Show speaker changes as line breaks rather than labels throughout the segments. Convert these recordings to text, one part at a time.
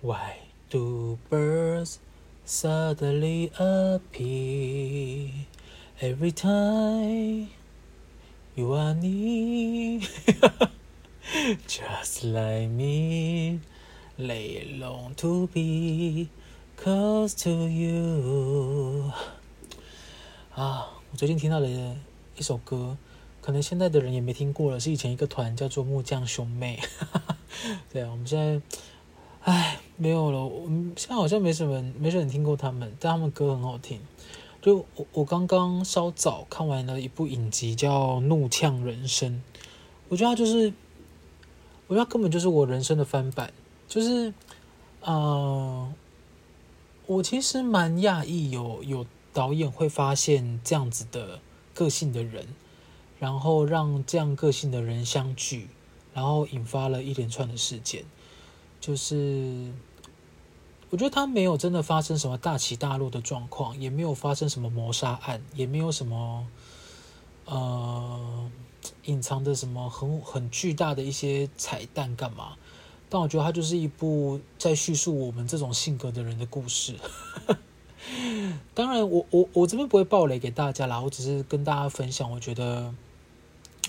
Why do birds suddenly appear every time you are near? Just like me, they long to be close to you. 啊，我最近听到的一首歌，可能现在的人也没听过了，是以前一个团叫做木匠兄妹。对啊，我们现在，唉， 没有了。我现在好像没什么，没什么人听过他们，但他们歌很好听。就我，我刚刚稍早看完了一部影集，叫《怒呛人生》。我觉得他就是，我觉得他根本就是我人生的翻版。就是，呃，我其实蛮讶异，有有导演会发现这样子的个性的人，然后让这样个性的人相聚。然后引发了一连串的事件，就是我觉得他没有真的发生什么大起大落的状况，也没有发生什么谋杀案，也没有什么呃隐藏的什么很很巨大的一些彩蛋干嘛？但我觉得他就是一部在叙述我们这种性格的人的故事。当然我，我我我这边不会爆雷给大家啦，我只是跟大家分享，我觉得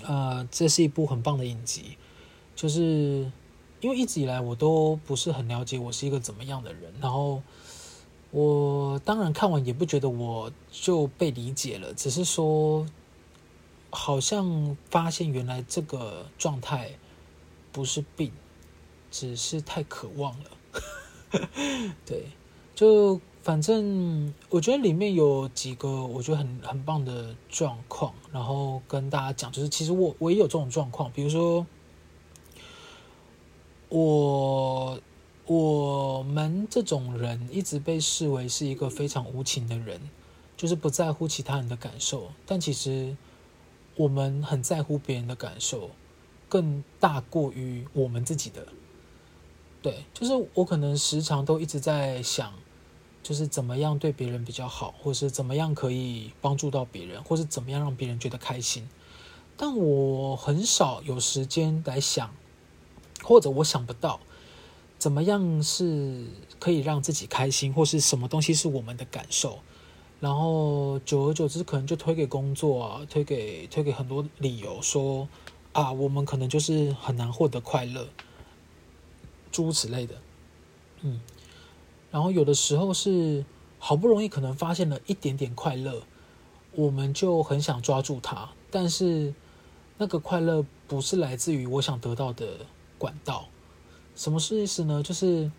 呃这是一部很棒的影集。就是因为一直以来我都不是很了解我是一个怎么样的人，然后我当然看完也不觉得我就被理解了，只是说好像发现原来这个状态不是病，只是太渴望了。对，就反正我觉得里面有几个我觉得很很棒的状况，然后跟大家讲，就是其实我我也有这种状况，比如说。我我们这种人一直被视为是一个非常无情的人，就是不在乎其他人的感受。但其实我们很在乎别人的感受，更大过于我们自己的。对，就是我可能时常都一直在想，就是怎么样对别人比较好，或是怎么样可以帮助到别人，或是怎么样让别人觉得开心。但我很少有时间来想。或者我想不到怎么样是可以让自己开心，或是什么东西是我们的感受，然后久而久之可能就推给工作啊，推给推给很多理由说啊，我们可能就是很难获得快乐，诸如此类的，嗯，然后有的时候是好不容易可能发现了一点点快乐，我们就很想抓住它，但是那个快乐不是来自于我想得到的。管道，什么是意思呢？就是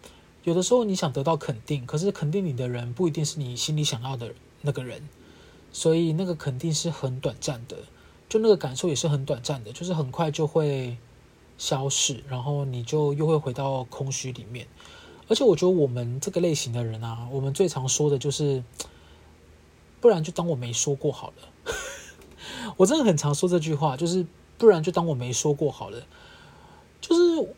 有的时候你想得到肯定，可是肯定你的人不一定是你心里想要的那个人，所以那个肯定是很短暂的，就那个感受也是很短暂的，就是很快就会消失，然后你就又会回到空虚里面。而且我觉得我们这个类型的人啊，我们最常说的就是，不然就当我没说过好了。我真的很常说这句话，就是不然就当我没说过好了。就是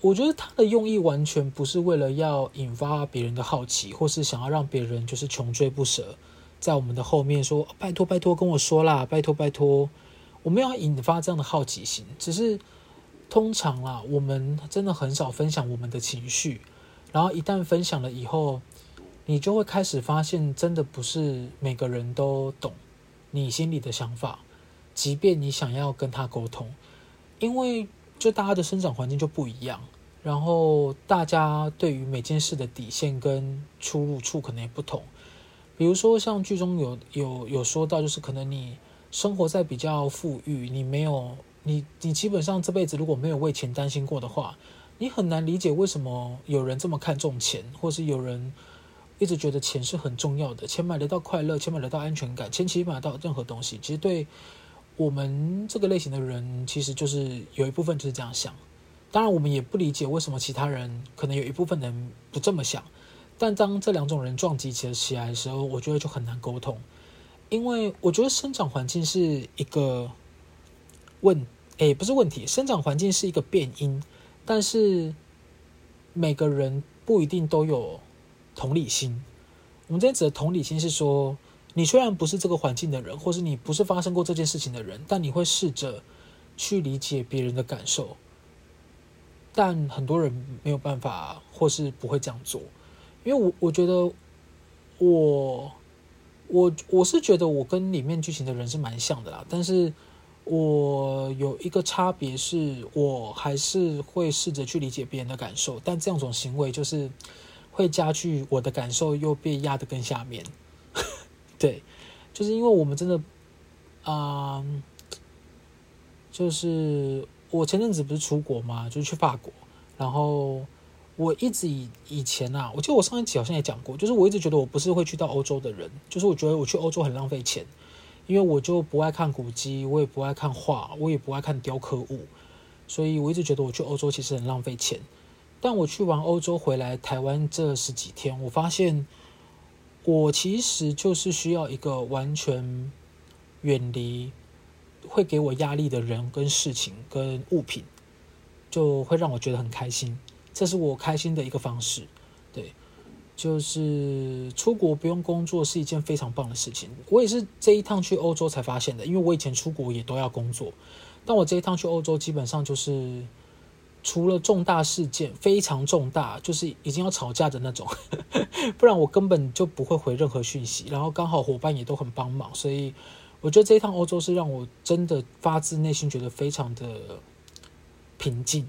我觉得他的用意完全不是为了要引发别人的好奇，或是想要让别人就是穷追不舍，在我们的后面说拜托拜托跟我说啦，拜托拜托，我们要引发这样的好奇心。只是通常啦，我们真的很少分享我们的情绪，然后一旦分享了以后，你就会开始发现，真的不是每个人都懂你心里的想法，即便你想要跟他沟通，因为。就大家的生长环境就不一样，然后大家对于每件事的底线跟出入处可能也不同。比如说，像剧中有有有说到，就是可能你生活在比较富裕，你没有你你基本上这辈子如果没有为钱担心过的话，你很难理解为什么有人这么看重钱，或是有人一直觉得钱是很重要的，钱买得到快乐，钱买得到安全感，钱其实买得到任何东西，其实对。我们这个类型的人，其实就是有一部分就是这样想。当然，我们也不理解为什么其他人可能有一部分人不这么想。但当这两种人撞击起起来的时候，我觉得就很难沟通。因为我觉得生长环境是一个问，诶，不是问题，生长环境是一个变因。但是每个人不一定都有同理心。我们这边指的同理心是说。你虽然不是这个环境的人，或是你不是发生过这件事情的人，但你会试着去理解别人的感受。但很多人没有办法，或是不会这样做，因为我我觉得我我我是觉得我跟里面剧情的人是蛮像的啦，但是我有一个差别是，我还是会试着去理解别人的感受，但这样种行为就是会加剧我的感受，又被压得更下面。对，就是因为我们真的，啊、就是我前阵子不是出国嘛，就是去法国，然后我一直以以前啊，我记得我上一集好像也讲过，就是我一直觉得我不是会去到欧洲的人，就是我觉得我去欧洲很浪费钱，因为我就不爱看古迹，我也不爱看画，我也不爱看雕刻物，所以我一直觉得我去欧洲其实很浪费钱。但我去完欧洲回来台湾这十几天，我发现。我其实就是需要一个完全远离会给我压力的人跟事情跟物品，就会让我觉得很开心。这是我开心的一个方式。对，就是出国不用工作是一件非常棒的事情。我也是这一趟去欧洲才发现的，因为我以前出国也都要工作，但我这一趟去欧洲基本上就是。除了重大事件，非常重大，就是已经要吵架的那种，不然我根本就不会回任何讯息。然后刚好伙伴也都很帮忙，所以我觉得这一趟欧洲是让我真的发自内心觉得非常的平静，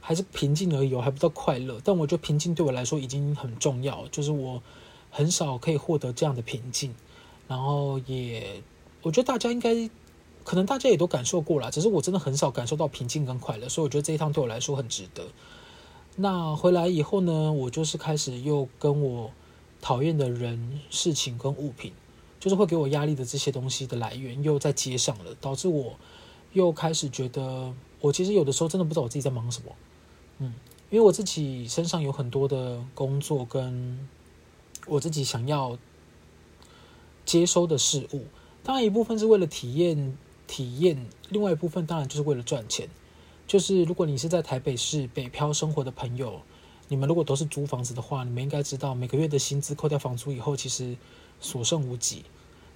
还是平静而已，还不到快乐。但我觉得平静对我来说已经很重要，就是我很少可以获得这样的平静。然后也，我觉得大家应该。可能大家也都感受过了，只是我真的很少感受到平静跟快乐，所以我觉得这一趟对我来说很值得。那回来以后呢，我就是开始又跟我讨厌的人、事情跟物品，就是会给我压力的这些东西的来源又在接上了，导致我又开始觉得，我其实有的时候真的不知道我自己在忙什么。嗯，因为我自己身上有很多的工作跟我自己想要接收的事物，当然一部分是为了体验。体验，另外一部分当然就是为了赚钱。就是如果你是在台北市北漂生活的朋友，你们如果都是租房子的话，你们应该知道每个月的薪资扣掉房租以后，其实所剩无几。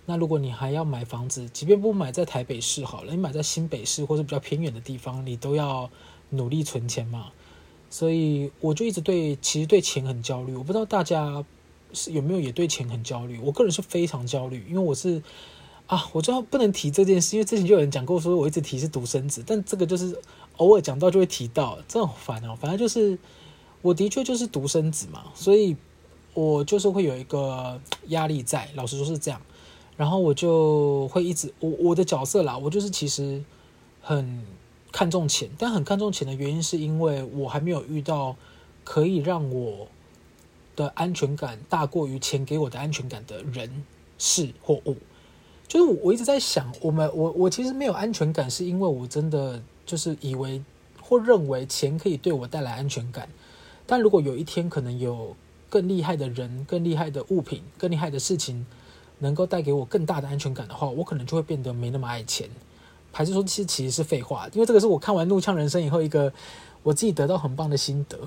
那如果你还要买房子，即便不买在台北市好了，你买在新北市或者比较偏远的地方，你都要努力存钱嘛。所以我就一直对，其实对钱很焦虑。我不知道大家是有没有也对钱很焦虑？我个人是非常焦虑，因为我是。啊，我知道不能提这件事，因为之前就有人讲过，说我一直提是独生子，但这个就是偶尔讲到就会提到，真的好烦哦。反正就是，我的确就是独生子嘛，所以我就是会有一个压力在，老实说是这样。然后我就会一直，我我的角色啦，我就是其实很看重钱，但很看重钱的原因是因为我还没有遇到可以让我的安全感大过于钱给我的安全感的人、事或物。就是我，我一直在想，我们我我其实没有安全感，是因为我真的就是以为或认为钱可以对我带来安全感。但如果有一天可能有更厉害的人、更厉害的物品、更厉害的事情，能够带给我更大的安全感的话，我可能就会变得没那么爱钱。还是说，其实其实是废话？因为这个是我看完《怒呛人生》以后一个我自己得到很棒的心得。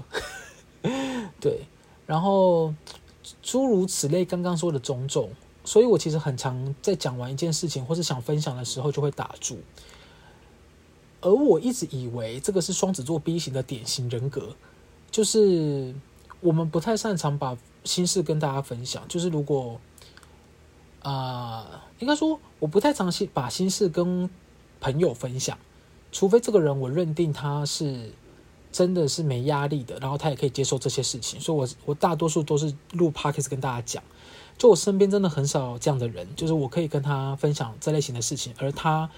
对，然后诸如此类，刚刚说的种种。所以我其实很常在讲完一件事情或是想分享的时候就会打住，而我一直以为这个是双子座 B 型的典型人格，就是我们不太擅长把心事跟大家分享。就是如果啊、应该说我不太常心把心事跟朋友分享，除非这个人我认定他是真的是没压力的，然后他也可以接受这些事情。所以我我大多数都是录 Podcast 跟大家讲。就我身边真的很少这样的人，就是我可以跟他分享这类型的事情，而他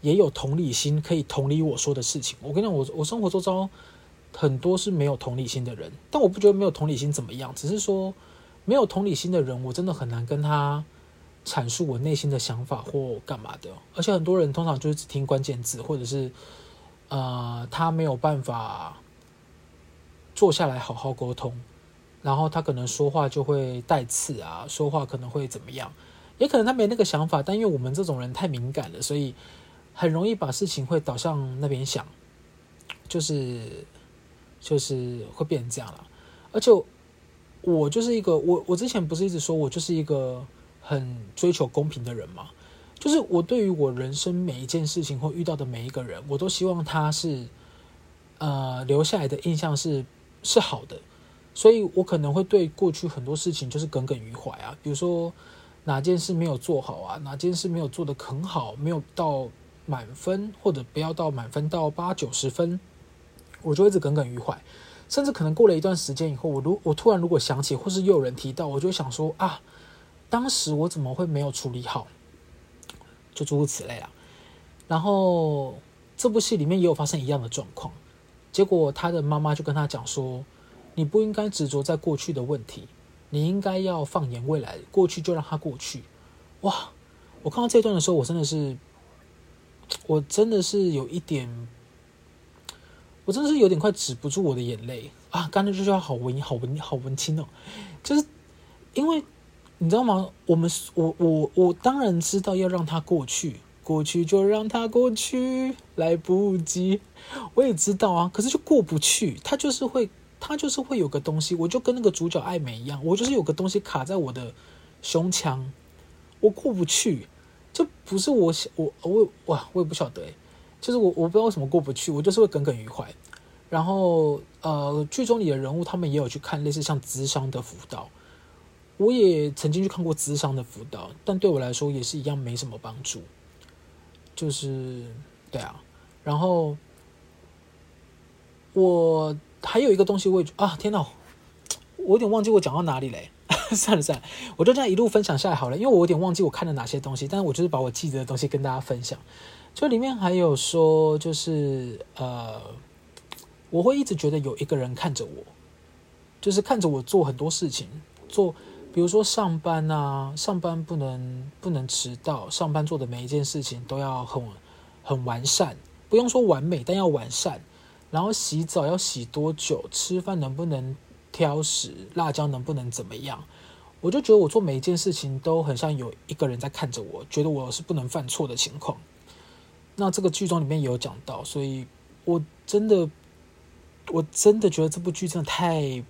也有同理心，可以同理我说的事情。我跟你讲，我我生活周遭很多是没有同理心的人，但我不觉得没有同理心怎么样，只是说没有同理心的人，我真的很难跟他阐述我内心的想法或干嘛的。而且很多人通常就是只听关键字，或者是呃，他没有办法坐下来好好沟通。然后他可能说话就会带刺啊，说话可能会怎么样，也可能他没那个想法，但因为我们这种人太敏感了，所以很容易把事情会导向那边想，就是就是会变成这样了。而且我就是一个我我之前不是一直说我就是一个很追求公平的人嘛，就是我对于我人生每一件事情或遇到的每一个人，我都希望他是呃留下来的印象是是好的，所以我可能会对过去很多事情就是耿耿于怀啊。比如说哪件事没有做好啊，哪件事没有做得很好，没有到满分，或者不要到满分到八九十分，我就一直耿耿于怀。甚至可能过了一段时间以后，我如我突然如果想起，或是又有人提到，我就想说啊，当时我怎么会没有处理好？就诸如此类啊。然后这部戏里面也有发生一样的状况，结果他的妈妈就跟他讲说：“你不应该执着在过去的问题，你应该要放眼未来，过去就让它过去。”哇！我看到这段的时候，我真的是，我真的是有一点。我真的是有点快止不住我的眼泪啊！刚才这句话好文好文好文青哦，就是因为你知道吗？我们我我我当然知道要让它过去，过去就让它过去，来不及。我也知道啊，可是就过不去，它就是会，他就是会有个东西，我就跟那个主角艾美一样，我就是有个东西卡在我的胸腔，我过不去，这不是我想我我哇，我也不晓得诶。就是我，我不知道为什么过不去，我就是会耿耿于怀。然后，呃，剧中里的人物他们也有去看类似像咨商的辅导，我也曾经去看过咨商的辅导，但对我来说也是一样没什么帮助。就是，对啊。然后，我还有一个东西我也，我啊，天哪，我有点忘记我讲到哪里嘞。算了算了，我就这样一路分享下来好了，因为我有点忘记我看了哪些东西，但是我就是把我记得的东西跟大家分享。就里面还有说，就是呃，我会一直觉得有一个人看着我，就是看着我做很多事情，做比如说上班啊，上班不能不能迟到，上班做的每一件事情都要很很完善，不用说完美，但要完善。然后洗澡要洗多久，吃饭能不能挑食，辣椒能不能怎么样？我就觉得我做每一件事情都很像有一个人在看着我，觉得我是不能犯错的情况。那这个剧中里面有讲到，所以我真的，我真的觉得这部剧真的太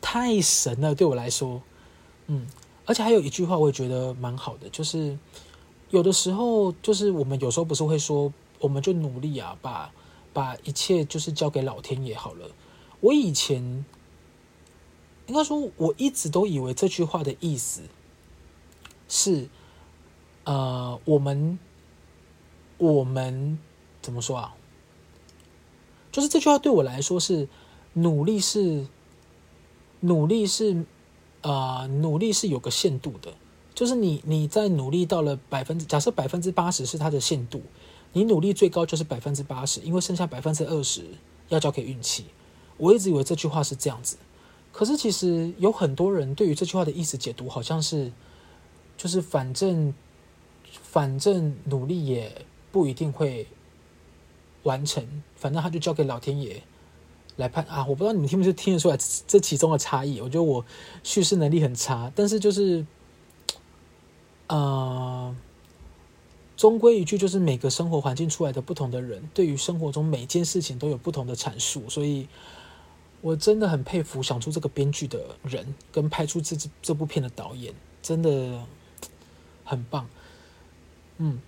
太神了，对我来说，嗯，而且还有一句话我也觉得蛮好的，就是有的时候，就是我们有时候不是会说，我们就努力啊，把把一切就是交给老天爷好了。我以前应该说，我一直都以为这句话的意思是，呃，我们。我们怎么说啊？就是这句话对我来说是努力是努力是呃努力是有个限度的，就是你你在努力到了百分之假设百分之八十是它的限度，你努力最高就是百分之八十，因为剩下百分之二十要交给运气。我一直以为这句话是这样子，可是其实有很多人对于这句话的意思解读好像是就是反正反正努力也。不一定会完成，反正他就交给老天爷来判啊！我不知道你们听不听得出来这其中的差异。我觉得我叙事能力很差，但是就是，呃，终归一句，就是每个生活环境出来的不同的人，对于生活中每件事情都有不同的阐述。所以我真的很佩服想出这个编剧的人，跟拍出这这部片的导演，真的很棒。嗯。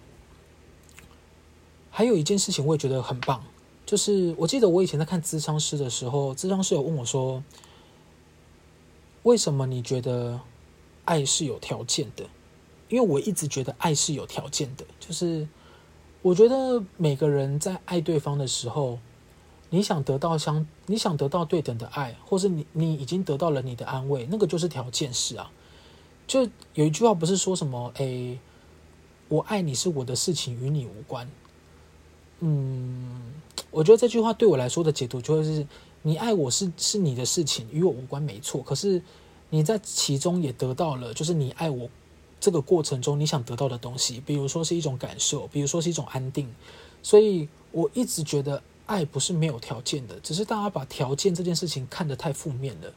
还有一件事情我也觉得很棒，就是我记得我以前在看咨商师的时候，咨商师有问我说：“为什么你觉得爱是有条件的？”因为我一直觉得爱是有条件的，就是我觉得每个人在爱对方的时候，你想得到相，你想得到对等的爱，或是你你已经得到了你的安慰，那个就是条件式啊。就有一句话不是说什么“诶，我爱你是我的事情，与你无关。”嗯，我觉得这句话对我来说的解读就是：你爱我是是你的事情，与我无关，没错。可是你在其中也得到了，就是你爱我这个过程中你想得到的东西，比如说是一种感受，比如说是一种安定。所以我一直觉得爱不是没有条件的，只是大家把条件这件事情看得太负面了。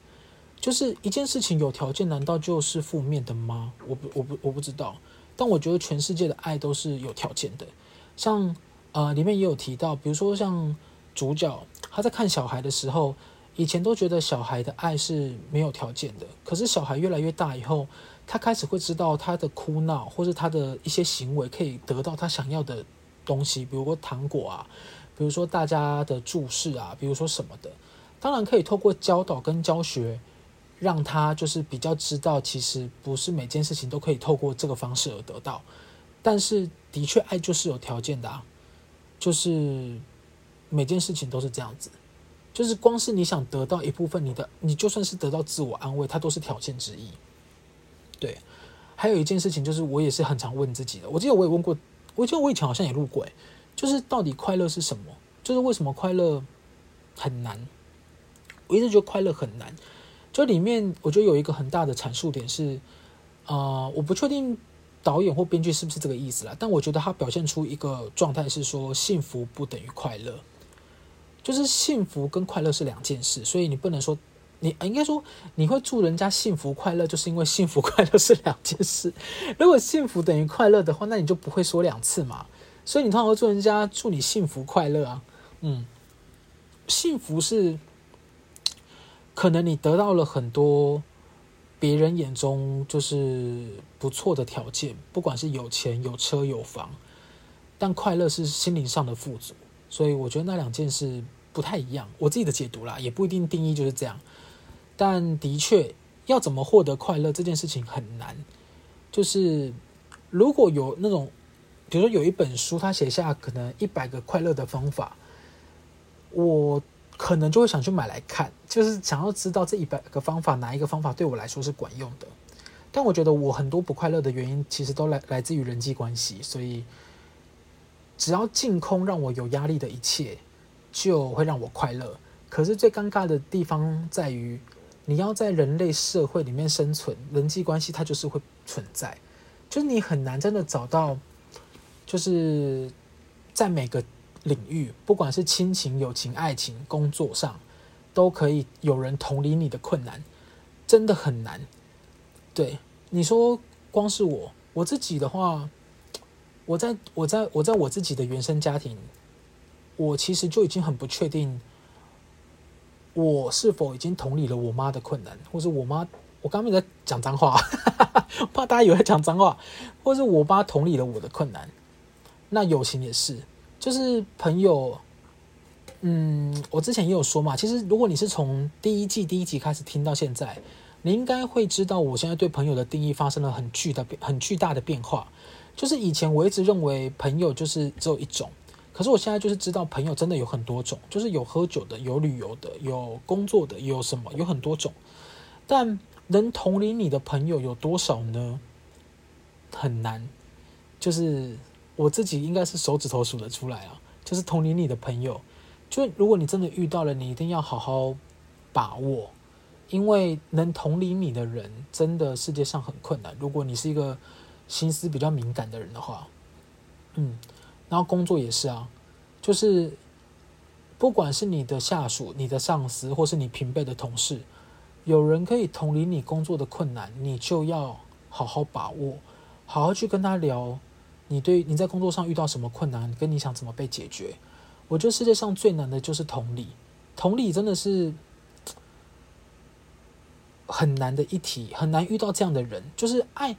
就是一件事情有条件，难道就是负面的吗？我不，我不，我不知道。但我觉得全世界的爱都是有条件的，像。呃，里面也有提到，比如说像主角他在看小孩的时候，以前都觉得小孩的爱是没有条件的。可是小孩越来越大以后，他开始会知道他的哭闹或是他的一些行为可以得到他想要的东西，比如说糖果啊，比如说大家的注视啊，比如说什么的，当然可以透过教导跟教学，让他就是比较知道，其实不是每件事情都可以透过这个方式而得到。但是的确，爱就是有条件的啊，就是每件事情都是这样子，就是光是你想得到一部分你的，你就算是得到自我安慰，它都是条件之一。对，还有一件事情就是，我也是很常问自己的，我记得我也问过，我记得我以前好像也录过，就是到底快乐是什么？就是为什么快乐很难？我一直觉得快乐很难。就里面我觉得有一个很大的阐述点是，呃，我不确定导演或编剧是不是这个意思啦，但我觉得他表现出一个状态是说，幸福不等于快乐，就是幸福跟快乐是两件事，所以你不能说。你应该说，你会祝人家幸福快乐，就是因为幸福快乐是两件事。如果幸福等于快乐的话，那你就不会说两次嘛。所以你通常会祝人家祝你幸福快乐啊。嗯，幸福是可能你得到了很多别人眼中就是不错的条件，不管是有钱、有车、有房，但快乐是心灵上的富足。所以我觉得那两件事不太一样。我自己的解读啦，也不一定定义就是这样。但的确，要怎么获得快乐这件事情很难。就是如果有那种，比如说有一本书，他写下可能一百个快乐的方法，我可能就会想去买来看，就是想要知道这一百个方法哪一个方法对我来说是管用的。但我觉得我很多不快乐的原因，其实都来来自于人际关系，所以只要净空让我有压力的一切，就会让我快乐。可是最尴尬的地方在于。你要在人类社会里面生存，人际关系它就是会存在，就是你很难真的找到，就是在每个领域，不管是亲情、友情、爱情、工作上，都可以有人同理你的困难，真的很难。对，你说光是我我自己的话，我在我在我在我自己的原生家庭，我其实就已经很不确定。我是否已经同理了我妈的困难，或是我妈，我刚刚在讲脏话，怕大家以为讲脏话，或是我妈同理了我的困难。那友情也是，就是朋友，嗯，我之前也有说嘛，其实如果你是从第一季第一集开始听到现在，你应该会知道，我现在对朋友的定义发生了很巨的，很巨大的变化。就是以前我一直认为朋友就是只有一种。可是我现在就是知道，朋友真的有很多种，就是有喝酒的，有旅游的，有工作的，有什么，有很多种。但能同理你的朋友有多少呢？很难，就是我自己应该是手指头数得出来啊。就是同理你的朋友，就如果你真的遇到了，你一定要好好把握，因为能同理你的人，真的世界上很困难。如果你是一个心思比较敏感的人的话，嗯。然后工作也是啊，就是不管是你的下属、你的上司，或是你平辈的同事，有人可以同理你工作的困难，你就要好好把握，好好去跟他聊，你对你在工作上遇到什么困难，跟你想怎么被解决。我觉得世界上最难的就是同理，同理真的是很难的一题，很难遇到这样的人。就是爱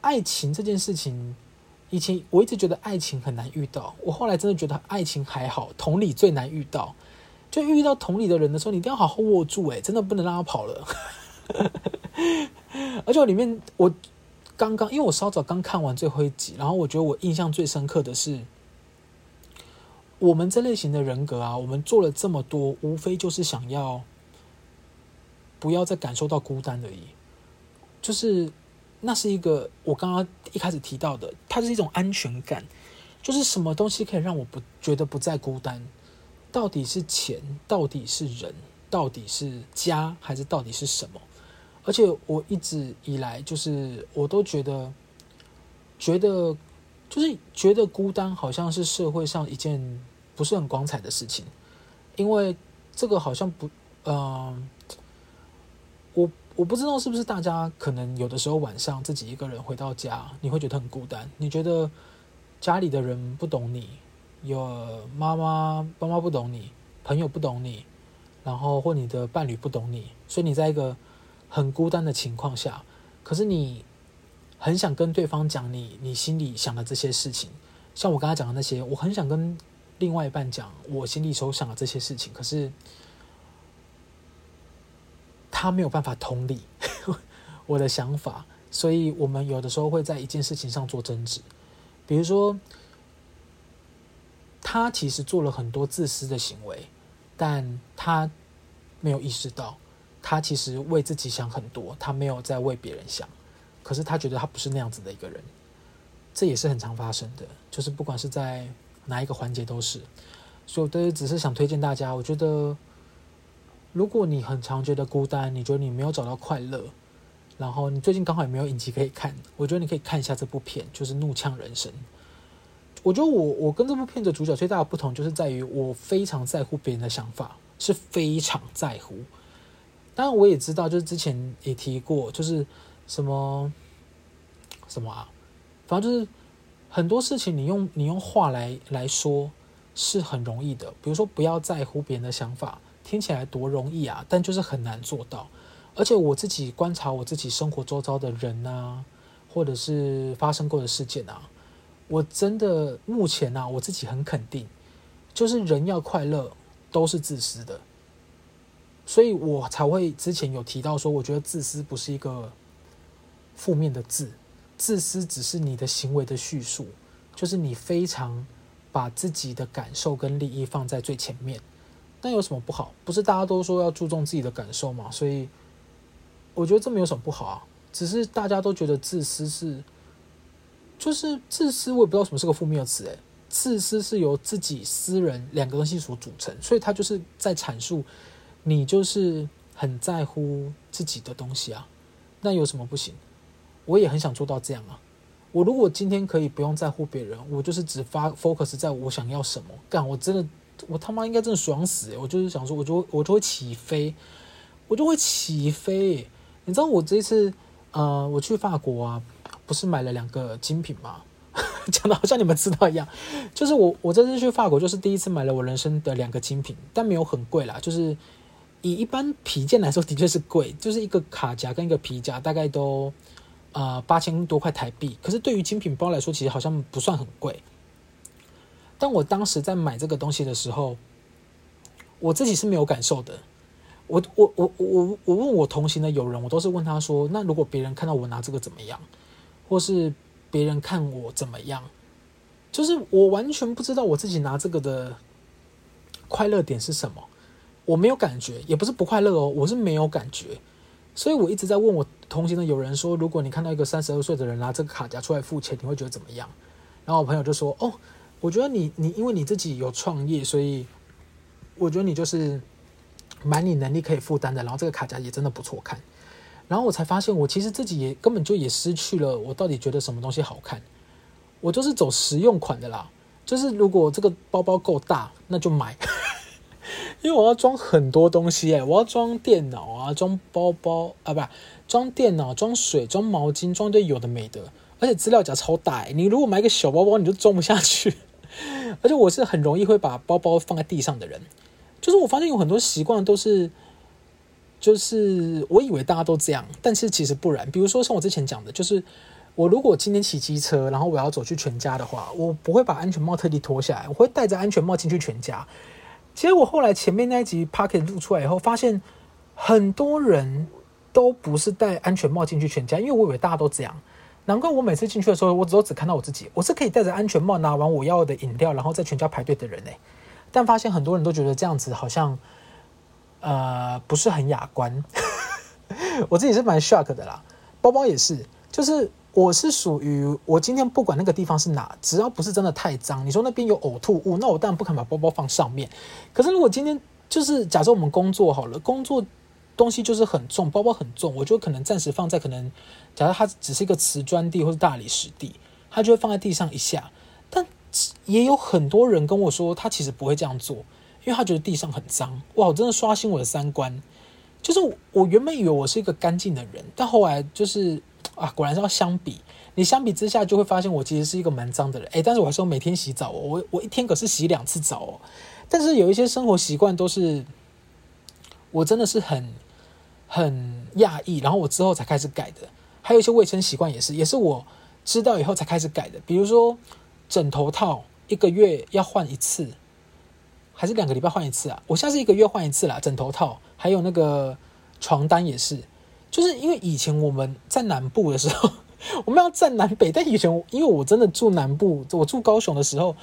爱情这件事情。以前我一直觉得爱情很难遇到，我后来真的觉得爱情还好，同理最难遇到。就遇到同理的人的时候，你一定要好好握住，哎，真的不能让他跑了。而且里面我刚刚，因为我稍早刚看完最后一集，然后我觉得我印象最深刻的是，我们这类型的人格啊，我们做了这么多，无非就是想要不要再感受到孤单而已，就是。那是一个我刚刚一开始提到的，它是一种安全感，就是什么东西可以让我不觉得不再孤单？到底是钱，到底是人，到底是家，还是到底是什么？而且我一直以来就是我都觉得，觉得就是觉得孤单好像是社会上一件不是很光彩的事情，因为这个好像不，嗯、我。不知道是不是大家可能有的时候晚上自己一个人回到家，你会觉得很孤单。你觉得家里的人不懂你，有妈妈爸妈不懂你，朋友不懂你，然后或你的伴侣不懂你，所以你在一个很孤单的情况下，可是你很想跟对方讲你你心里想的这些事情。像我刚才讲的那些，我很想跟另外一半讲我心里所想的这些事情，可是他没有办法同理 我的想法，所以我们有的时候会在一件事情上做争执，比如说他其实做了很多自私的行为，但他没有意识到，他其实为自己想很多，他没有在为别人想，可是他觉得他不是那样子的一个人，这也是很常发生的，就是不管是在。哪一个环节都是，所以我都只是想推荐大家。我觉得，如果你很常觉得孤单，你觉得你没有找到快乐，然后你最近刚好也没有影集可以看，我觉得你可以看一下这部片，就是《怒呛人生》。我觉得我我跟这部片的主角最大的不同，就是在于我非常在乎别人的想法，是非常在乎。当然，我也知道，就是之前也提过，就是什么什么啊，反正就是。很多事情你用你用话来来说是很容易的，比如说不要在乎别人的想法，听起来多容易啊，但就是很难做到。而且我自己观察我自己生活周遭的人啊，或者是发生过的事件啊，我真的目前啊，我自己很肯定，就是人要快乐都是自私的，所以我才会之前有提到说，我觉得自私不是一个负面的字。自私只是你的行为的叙述，就是你非常把自己的感受跟利益放在最前面。那有什么不好？不是大家都说要注重自己的感受吗？所以我觉得这没有什么不好啊。只是大家都觉得自私是，就是自私，我也不知道什么是个负面的词诶。自私是由自己私人两个东西所组成，所以他就是在阐述你就是很在乎自己的东西啊。那有什么不行？我也很想做到这样啊！我如果今天可以不用在乎别人，我就是只发 focus 在我想要什么干，我真的我他妈应该真的爽死！我就是想说，我就我就会起飞，我就会起飞。你知道我这一次呃，我去法国啊，不是买了两个精品吗？讲的好像你们知道一样。就是我我这次去法国，就是第一次买了我人生的两个精品，但没有很贵啦，就是以一般皮件来说，的确是贵，就是一个卡夹跟一个皮夹，大概都。呃，八千多块台币，可是对于精品包来说，其实好像不算很贵。但我当时在买这个东西的时候，我自己是没有感受的。我我我我我问我同行的友人，我都是问他说：“那如果别人看到我拿这个怎么样？或是别人看我怎么样？”就是我完全不知道我自己拿这个的快乐点是什么，我没有感觉，也不是不快乐哦，我是没有感觉。所以我一直在问我同行的友人说，如果你看到一个三十二岁的人拿这个卡夹出来付钱，你会觉得怎么样？然后我朋友就说：“哦，我觉得你你因为你自己有创业，所以我觉得你就是买你能力可以负担的。然后这个卡夹也真的不错看。然后我才发现，我其实自己也根本就也失去了我到底觉得什么东西好看。我就是走实用款的啦，就是如果这个包包够大，那就买。”因为我要装很多东西哎，我要装电脑啊，装包包啊，不，装电脑、装水、装毛巾、装堆有的没的，而且资料夹超大，你如果买个小包包，你就装不下去。而且我是很容易会把包包放在地上的人，就是我发现有很多习惯都是，就是我以为大家都这样，但是其实不然。比如说像我之前讲的，就是我如果今天骑机车，然后我要走去全家的话，我不会把安全帽特地脱下来，我会戴着安全帽进去全家。其实我后来前面那一集 pocket 录出来以后，发现很多人都不是戴安全帽进去全家，因为我以为大家都这样。难怪我每次进去的时候，我只都只看到我自己，我是可以戴着安全帽拿完我要的饮料，然后在全家排队的人呢。但发现很多人都觉得这样子好像呃不是很雅观，我自己是蛮 shock 的啦。包包也是，就是。我是属于我今天不管那个地方是哪，只要不是真的太脏，你说那边有呕吐物，那我当然不肯把包包放上面。可是如果今天就是假设我们工作好了，工作东西就是很重，包包很重，我就可能暂时放在可能，假如它只是一个瓷砖地或是大理石地，它就会放在地上一下。但也有很多人跟我说，他其实不会这样做，因为他觉得地上很脏。哇，我真的刷新我的三观。就是我原本以为我是一个干净的人，但后来就是。啊，果然是要相比，你相比之下就会发现我其实是一个蛮脏的人，诶，但是我还是每天洗澡哦，我我一天可是洗两次澡哦，但是有一些生活习惯都是，我真的是很很讶异，然后我之后才开始改的，还有一些卫生习惯也是，也是我知道以后才开始改的，比如说枕头套一个月要换一次，还是两个礼拜换一次啊？我现在是一个月换一次啦，枕头套还有那个床单也是，就是因为以前我们在南部的时候，我们要站南北，但以前因为我真的住南部，我住高雄的时候，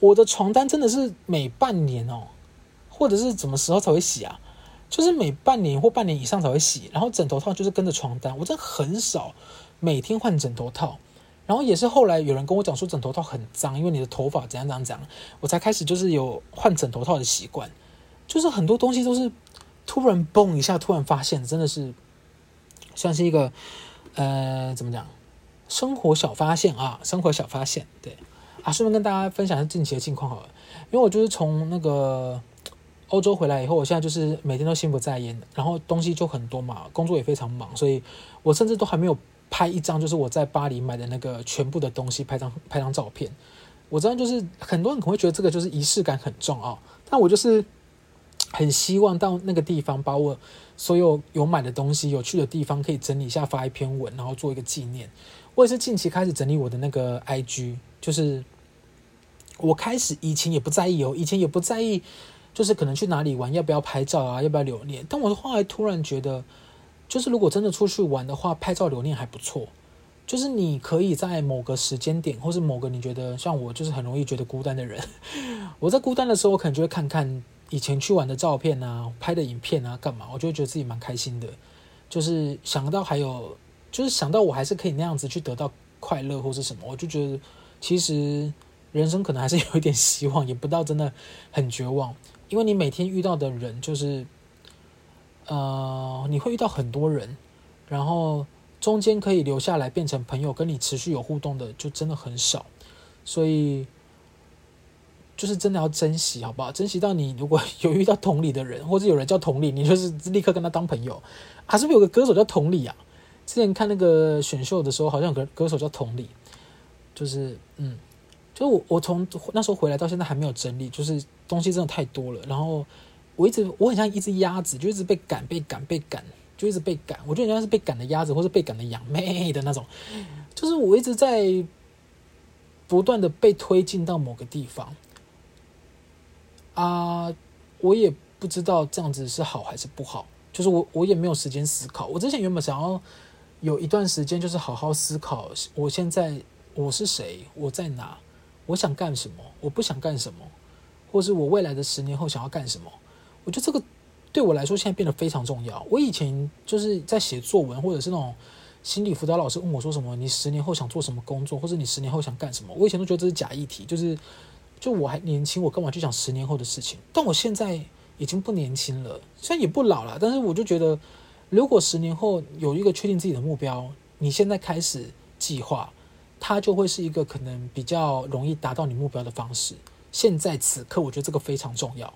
我的床单真的是每半年哦，或者是什么时候才会洗啊？就是每半年或半年以上才会洗，然后枕头套就是跟着床单，我真的很少每天换枕头套。然后也是后来有人跟我讲说枕头套很脏，因为你的头发怎样怎样怎样，我才开始就是有换枕头套的习惯。就是很多东西都是突然蹦一下，突然发现，真的是算是一个呃怎么讲，生活小发现啊，生活小发现。对啊，顺便跟大家分享一下近期的近况好了，因为我就是从那个欧洲回来以后，我现在就是每天都心不在焉，然后东西就很多嘛，工作也非常忙，所以我甚至都还没有。拍一张就是我在巴黎买的那个全部的东西，拍张拍张照片。我知道就是很多人可能会觉得这个就是仪式感很重啊，但我就是很希望到那个地方，把我所有有买的东西、有趣的地方可以整理一下，发一篇文，然后做一个纪念。我也是近期开始整理我的那个 IG，就是我开始以前也不在意哦，以前也不在意，就是可能去哪里玩要不要拍照啊，要不要留念。但我后来突然觉得。就是如果真的出去玩的话，拍照留念还不错。就是你可以在某个时间点，或是某个你觉得像我，就是很容易觉得孤单的人，我在孤单的时候，我可能就会看看以前去玩的照片啊，拍的影片啊，干嘛，我就会觉得自己蛮开心的。就是想到还有，就是想到我还是可以那样子去得到快乐或是什么，我就觉得其实人生可能还是有一点希望，也不到真的很绝望，因为你每天遇到的人就是。呃，你会遇到很多人，然后中间可以留下来变成朋友，跟你持续有互动的，就真的很少，所以就是真的要珍惜，好不好？珍惜到你如果有遇到同理的人，或者有人叫同理，你就是立刻跟他当朋友。还是不是有个歌手叫同理啊？之前看那个选秀的时候，好像有个歌手叫同理，就是嗯，就是我我从那时候回来到现在还没有整理，就是东西真的太多了，然后。我一直我很像一只鸭子，就一直被赶、被赶、被赶，就一直被赶。我觉得人家是被赶的鸭子，或是被赶的羊妹的那种。就是我一直在不断的被推进到某个地方啊，我也不知道这样子是好还是不好。就是我我也没有时间思考。我之前原本想要有一段时间，就是好好思考，我现在我是谁，我在哪，我想干什么，我不想干什么，或是我未来的十年后想要干什么。我觉得这个对我来说现在变得非常重要。我以前就是在写作文，或者是那种心理辅导老师问我说什么，你十年后想做什么工作，或者你十年后想干什么？我以前都觉得这是假议题，就是就我还年轻，我干嘛去想十年后的事情？但我现在已经不年轻了，虽然也不老了，但是我就觉得，如果十年后有一个确定自己的目标，你现在开始计划，它就会是一个可能比较容易达到你目标的方式。现在此刻，我觉得这个非常重要。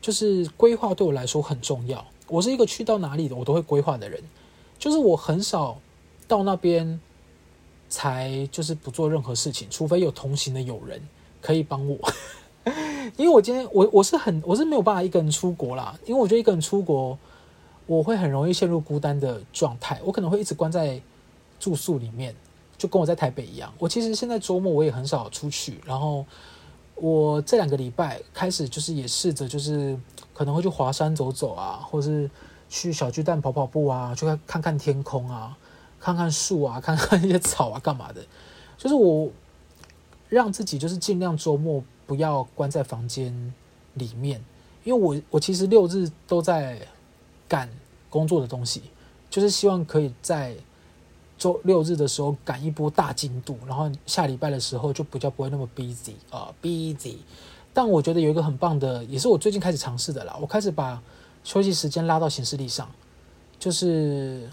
就是规划对我来说很重要。我是一个去到哪里的我都会规划的人，就是我很少到那边才就是不做任何事情，除非有同行的友人可以帮我。因为我今天我我是很我是没有办法一个人出国啦，因为我觉得一个人出国我会很容易陷入孤单的状态，我可能会一直关在住宿里面，就跟我在台北一样。我其实现在周末我也很少出去，然后。我这两个礼拜开始就是也试着就是可能会去华山走走啊，或是去小巨蛋跑跑步啊，去看看天空啊，看看树啊，看看一些草啊，干嘛的？就是我让自己就是尽量周末不要关在房间里面，因为我我其实六日都在赶工作的东西，就是希望可以在。周六日的时候赶一波大进度，然后下礼拜的时候就比较不会那么 busy 啊、busy。但我觉得有一个很棒的，也是我最近开始尝试的啦。我开始把休息时间拉到行事历上，就是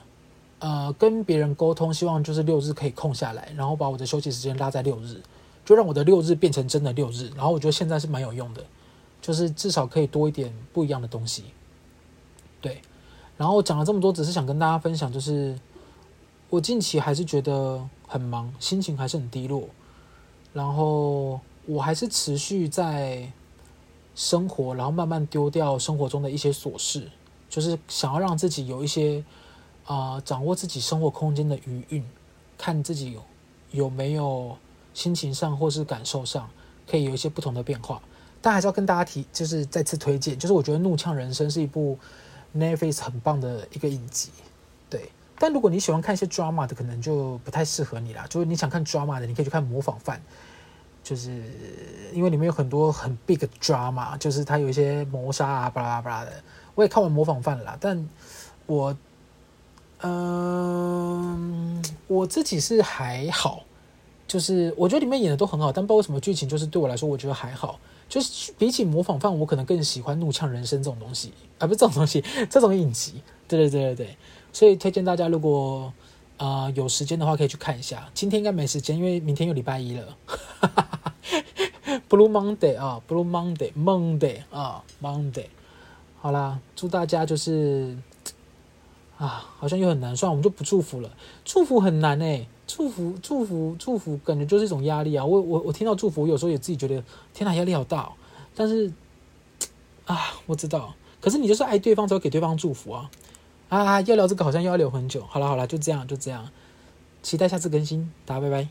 呃跟别人沟通，希望就是六日可以空下来，然后把我的休息时间拉在六日，就让我的六日变成真的六日。然后我觉得现在是蛮有用的，就是至少可以多一点不一样的东西。对，然后讲了这么多，只是想跟大家分享，就是。我近期还是觉得很忙，心情还是很低落，然后我还是持续在生活，然后慢慢丢掉生活中的一些琐事，就是想要让自己有一些啊、掌握自己生活空间的余韵，看自己有有没有心情上或是感受上可以有一些不同的变化。但还是要跟大家提，就是再次推荐，就是我觉得《怒呛人生》是一部 Netflix 很棒的一个影集，对。但如果你喜欢看一些 drama 的，可能就不太适合你啦。就是你想看 drama 的，你可以去看《模仿犯》，就是因为里面有很多很 big drama，就是它有一些谋杀啊，巴拉巴拉的。我也看完《模仿犯》了啦，但我，嗯、我自己是还好，就是我觉得里面演的都很好，但不知道为什么剧情就是对我来说，我觉得还好。就是比起《模仿犯》，我可能更喜欢《怒呛人生》这种东西，啊，不是这种东西，这种影集。对对对对对。所以推荐大家，如果啊、有时间的话，可以去看一下。今天应该没时间，因为明天又礼拜一了。Blue Monday 啊，Blue Monday，Monday 啊，Monday。好啦，祝大家就是啊，好像又很难，算，我们就不祝福了。祝福很难哎，祝福祝福祝福，感觉就是一种压力啊。我我我听到祝福，有时候也自己觉得天哪，压力好大。但是啊，我知道，可是你就是爱对方，才会给对方祝福啊。啊，要聊这个好像要聊很久。好了好了，就这样就这样，期待下次更新，大家拜拜。